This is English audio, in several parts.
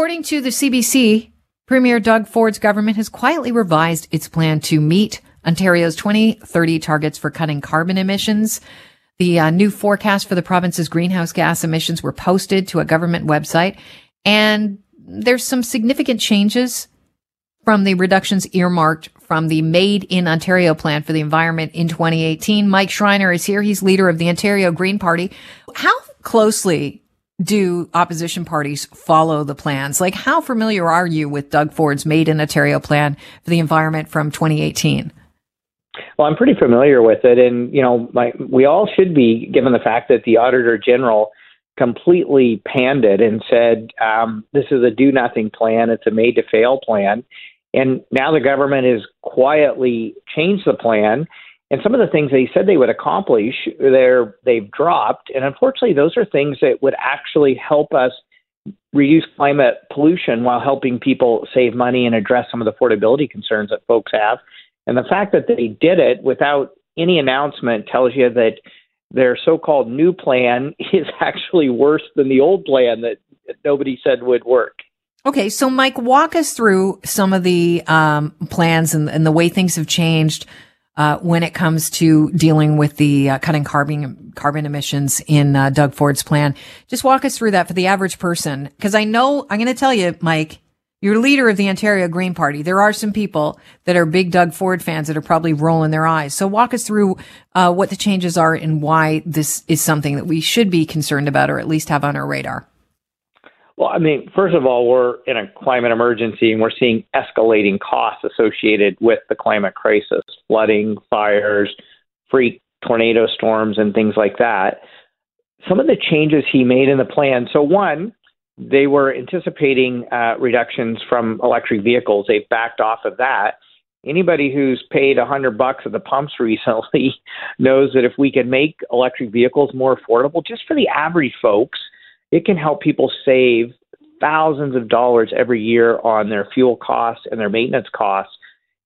according to the CBC, Premier Doug Ford's government has quietly revised its plan to meet Ontario's 2030 targets for cutting carbon emissions. The uh, new forecast for the province's greenhouse gas emissions were posted to a government website, and there's some significant changes from the reductions earmarked from the Made in Ontario plan for the environment in 2018. Mike Schreiner is here. He's leader of the Ontario Green Party. How closely do opposition parties follow the plans? Like, how familiar are you with Doug Ford's Made in Ontario plan for the environment from 2018? Well, I'm pretty familiar with it, and you know, my, we all should be, given the fact that the Auditor General completely panned it and said um, this is a do nothing plan. It's a made to fail plan. And now the government has quietly changed the plan. And some of the things they said they would accomplish, they're, they've dropped. And unfortunately, those are things that would actually help us reduce climate pollution while helping people save money and address some of the affordability concerns that folks have. And the fact that they did it without any announcement tells you that their so-called new plan is actually worse than the old plan that nobody said would work. Okay, so Mike, walk us through some of the um, plans and, and, the way things have changed uh, when it comes to dealing with the uh, cutting carbon carbon emissions in uh, Doug Ford's plan. Just walk us through that for the average person, because I know I'm going to tell you, Mike, you're leader of the Ontario Green Party. There are some people that are big Doug Ford fans that are probably rolling their eyes. So walk us through uh, what the changes are and why this is something that we should be concerned about or at least have on our radar. Well, I mean, first of all, we're in a climate emergency and we're seeing escalating costs associated with the climate crisis flooding, fires, freak tornado storms, and things like that. Some of the changes he made in the plan so, one, they were anticipating uh, reductions from electric vehicles. They backed off of that. Anybody who's paid a hundred bucks at the pumps recently knows that if we can make electric vehicles more affordable, just for the average folks, it can help people save thousands of dollars every year on their fuel costs and their maintenance costs.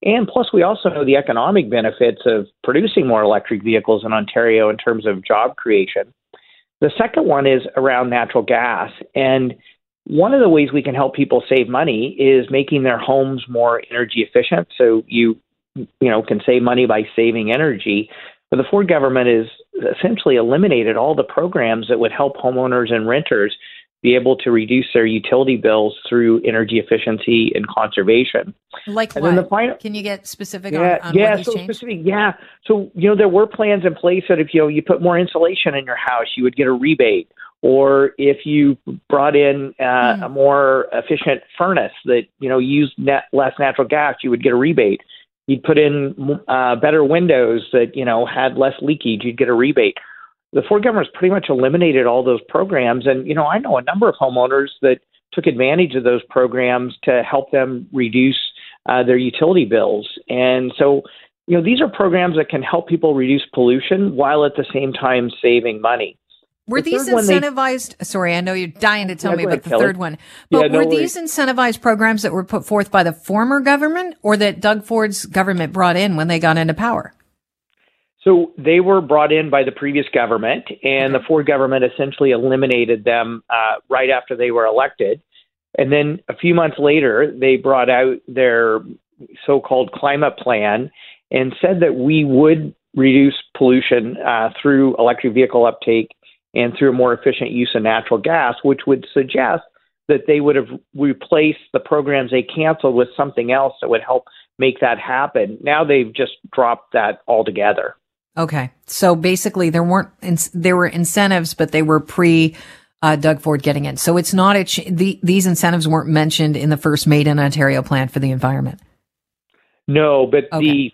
And plus, we also know the economic benefits of producing more electric vehicles in Ontario in terms of job creation. The second one is around natural gas. And one of the ways we can help people save money is making their homes more energy efficient. So you you know can save money by saving energy. But the Ford government has essentially eliminated all the programs that would help homeowners and renters be able to reduce their utility bills through energy efficiency and conservation. Like and what? Final, Can you get specific yeah, on, on yeah, so changed? specific, yeah. So you know there were plans in place that if you know you put more insulation in your house, you would get a rebate. Or if you brought in uh, mm. a more efficient furnace that you know used net, less natural gas, you would get a rebate you'd put in uh, better windows that you know had less leakage, you'd get a rebate. The Ford government's pretty much eliminated all those programs, and you know I know a number of homeowners that took advantage of those programs to help them reduce uh, their utility bills, and so you know these are programs that can help people reduce pollution while at the same time saving money. Were the these incentivized? They, sorry, I know you're dying to tell yeah, me about the Kelly. third one. But yeah, were these incentivized programs that were put forth by the former government or that Doug Ford's government brought in when they got into power? So they were brought in by the previous government, and the Ford government essentially eliminated them uh, right after they were elected. And then a few months later, they brought out their so called climate plan and said that we would reduce pollution uh, through electric vehicle uptake and through a more efficient use of natural gas, which would suggest that they would have replaced the programs they canceled with something else that would help make that happen. Now they've just dropped that altogether. Okay, so basically there weren't there were incentives, but they were pre uh, Doug Ford getting in. So it's not a ch- the, these incentives weren't mentioned in the first Made in Ontario plan for the environment. No, but okay. the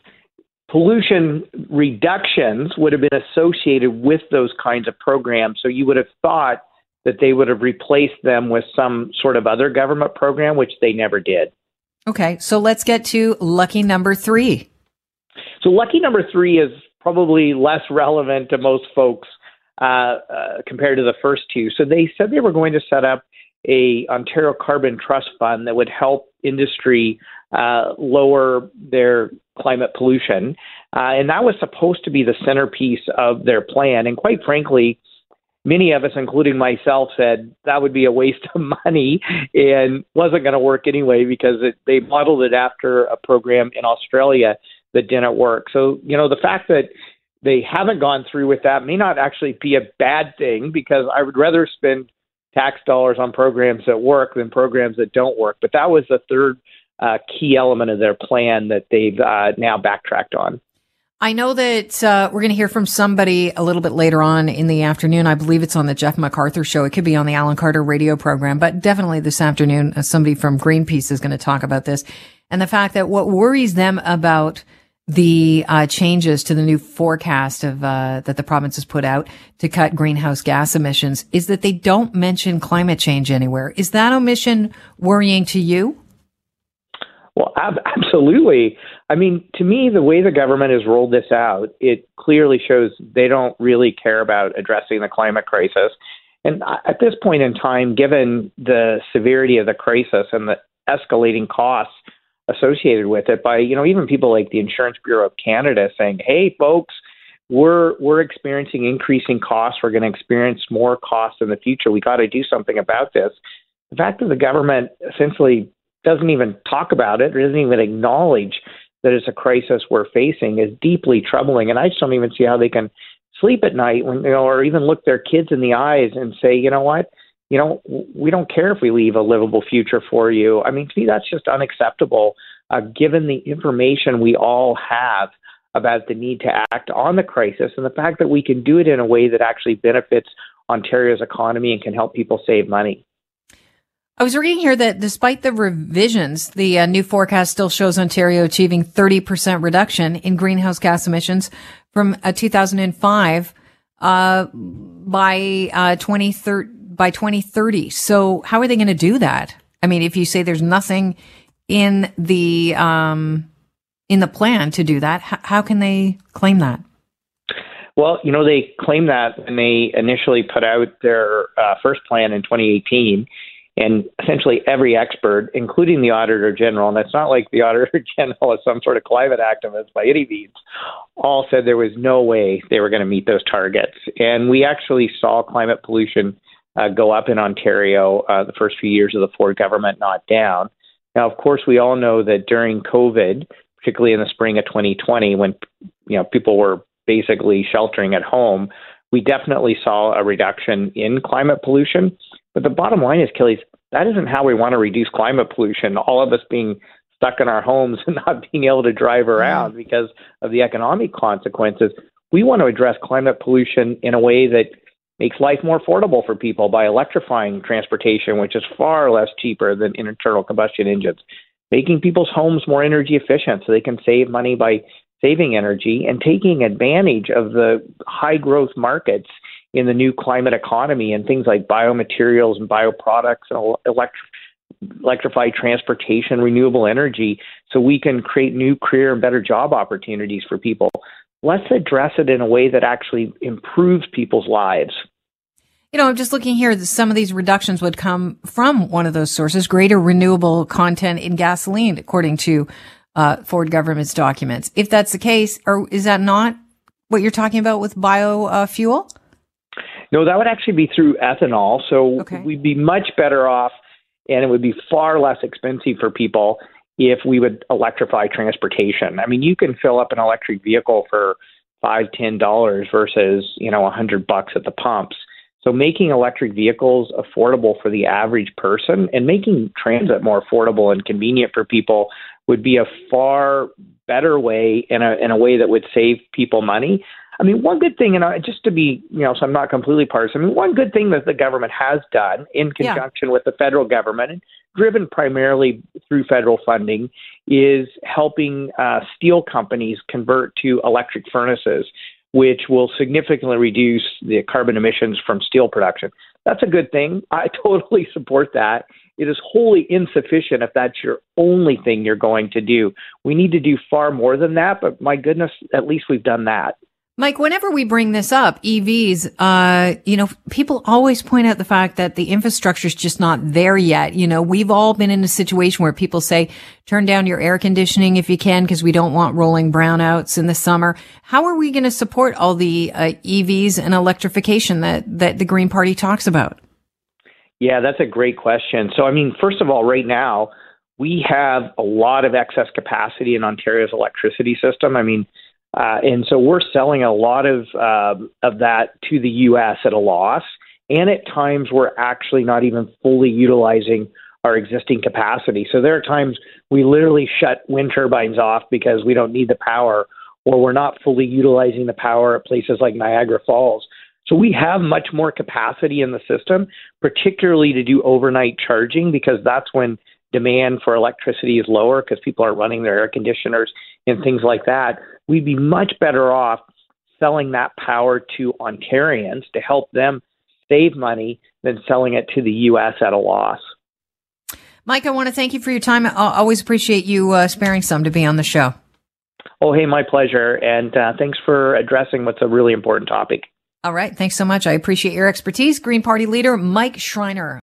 pollution reductions would have been associated with those kinds of programs. So you would have thought that they would have replaced them with some sort of other government program, which they never did. Okay, so let's get to lucky number three. So, lucky number three is probably less relevant to most folks uh, uh, compared to the first two. So, they said they were going to set up a Ontario Carbon Trust Fund that would help industry uh, lower their climate pollution. Uh, and that was supposed to be the centerpiece of their plan. And quite frankly, many of us, including myself, said that would be a waste of money and wasn't going to work anyway because it, they modeled it after a program in Australia that didn't work. So, you know, the fact that they haven't gone through with that may not actually be a bad thing because I would rather spend tax dollars on programs that work than programs that don't work. But that was the third uh, key element of their plan that they've uh, now backtracked on. I know that uh, we're going to hear from somebody a little bit later on in the afternoon. I believe it's on the Jeff McArthur show. It could be on the Alan Carter radio program, but definitely this afternoon, uh, somebody from Greenpeace is going to talk about this and the fact that what worries them about the uh, changes to the new forecast of uh, that the province has put out to cut greenhouse gas emissions is that they don't mention climate change anywhere. Is that omission worrying to you? Well, ab- absolutely. I mean, to me, the way the government has rolled this out, it clearly shows they don't really care about addressing the climate crisis. And at this point in time, given the severity of the crisis and the escalating costs associated with it, by you know even people like the Insurance Bureau of Canada saying, "Hey, folks, we're we're experiencing increasing costs. We're going to experience more costs in the future. We got to do something about this." The fact that the government essentially doesn't even talk about it or doesn't even acknowledge that it's a crisis we're facing is deeply troubling. And I just don't even see how they can sleep at night when you know, or even look their kids in the eyes and say, you know what, you know, we don't care if we leave a livable future for you. I mean, to me, that's just unacceptable, uh, given the information we all have about the need to act on the crisis and the fact that we can do it in a way that actually benefits Ontario's economy and can help people save money. I was reading here that despite the revisions, the uh, new forecast still shows Ontario achieving 30% reduction in greenhouse gas emissions from uh, 2005 uh, by uh, 2030 by 2030. So how are they going to do that? I mean, if you say there's nothing in the um, in the plan to do that, how can they claim that? Well, you know, they claim that when they initially put out their uh, first plan in 2018 and essentially every expert, including the Auditor General, and it's not like the Auditor General is some sort of climate activist by any means, all said there was no way they were going to meet those targets. And we actually saw climate pollution uh, go up in Ontario uh, the first few years of the Ford government, not down. Now, of course, we all know that during COVID, particularly in the spring of 2020, when you know people were basically sheltering at home, we definitely saw a reduction in climate pollution. But the bottom line is, Kelly, that isn't how we want to reduce climate pollution. All of us being stuck in our homes and not being able to drive around because of the economic consequences. We want to address climate pollution in a way that makes life more affordable for people by electrifying transportation, which is far less cheaper than internal combustion engines, making people's homes more energy efficient so they can save money by saving energy and taking advantage of the high growth markets in the new climate economy and things like biomaterials and bioproducts and electric, electrified transportation, renewable energy, so we can create new career and better job opportunities for people. Let's address it in a way that actually improves people's lives. You know, I'm just looking here that some of these reductions would come from one of those sources, greater renewable content in gasoline, according to uh, Ford government's documents. If that's the case, or is that not what you're talking about with biofuel? Uh, no, that would actually be through ethanol. So okay. we'd be much better off, and it would be far less expensive for people if we would electrify transportation. I mean, you can fill up an electric vehicle for five, ten dollars versus you know a hundred bucks at the pumps. So making electric vehicles affordable for the average person and making transit more affordable and convenient for people would be a far better way in a in a way that would save people money. I mean, one good thing, and I, just to be, you know, so I'm not completely partisan. I mean, one good thing that the government has done in conjunction yeah. with the federal government, and driven primarily through federal funding, is helping uh, steel companies convert to electric furnaces, which will significantly reduce the carbon emissions from steel production. That's a good thing. I totally support that. It is wholly insufficient if that's your only thing you're going to do. We need to do far more than that, but my goodness, at least we've done that. Mike, whenever we bring this up, EVs, uh, you know, people always point out the fact that the infrastructure is just not there yet. You know, we've all been in a situation where people say, turn down your air conditioning if you can, because we don't want rolling brownouts in the summer. How are we going to support all the uh, EVs and electrification that, that the Green Party talks about? Yeah, that's a great question. So, I mean, first of all, right now, we have a lot of excess capacity in Ontario's electricity system. I mean, uh, and so we're selling a lot of uh, of that to the U.S. at a loss, and at times we're actually not even fully utilizing our existing capacity. So there are times we literally shut wind turbines off because we don't need the power, or we're not fully utilizing the power at places like Niagara Falls. So we have much more capacity in the system, particularly to do overnight charging, because that's when demand for electricity is lower because people are running their air conditioners and things like that we'd be much better off selling that power to Ontarians to help them save money than selling it to the U.S. at a loss. Mike, I want to thank you for your time. I always appreciate you uh, sparing some to be on the show. Oh, hey, my pleasure. And uh, thanks for addressing what's a really important topic. All right. Thanks so much. I appreciate your expertise. Green Party leader Mike Schreiner.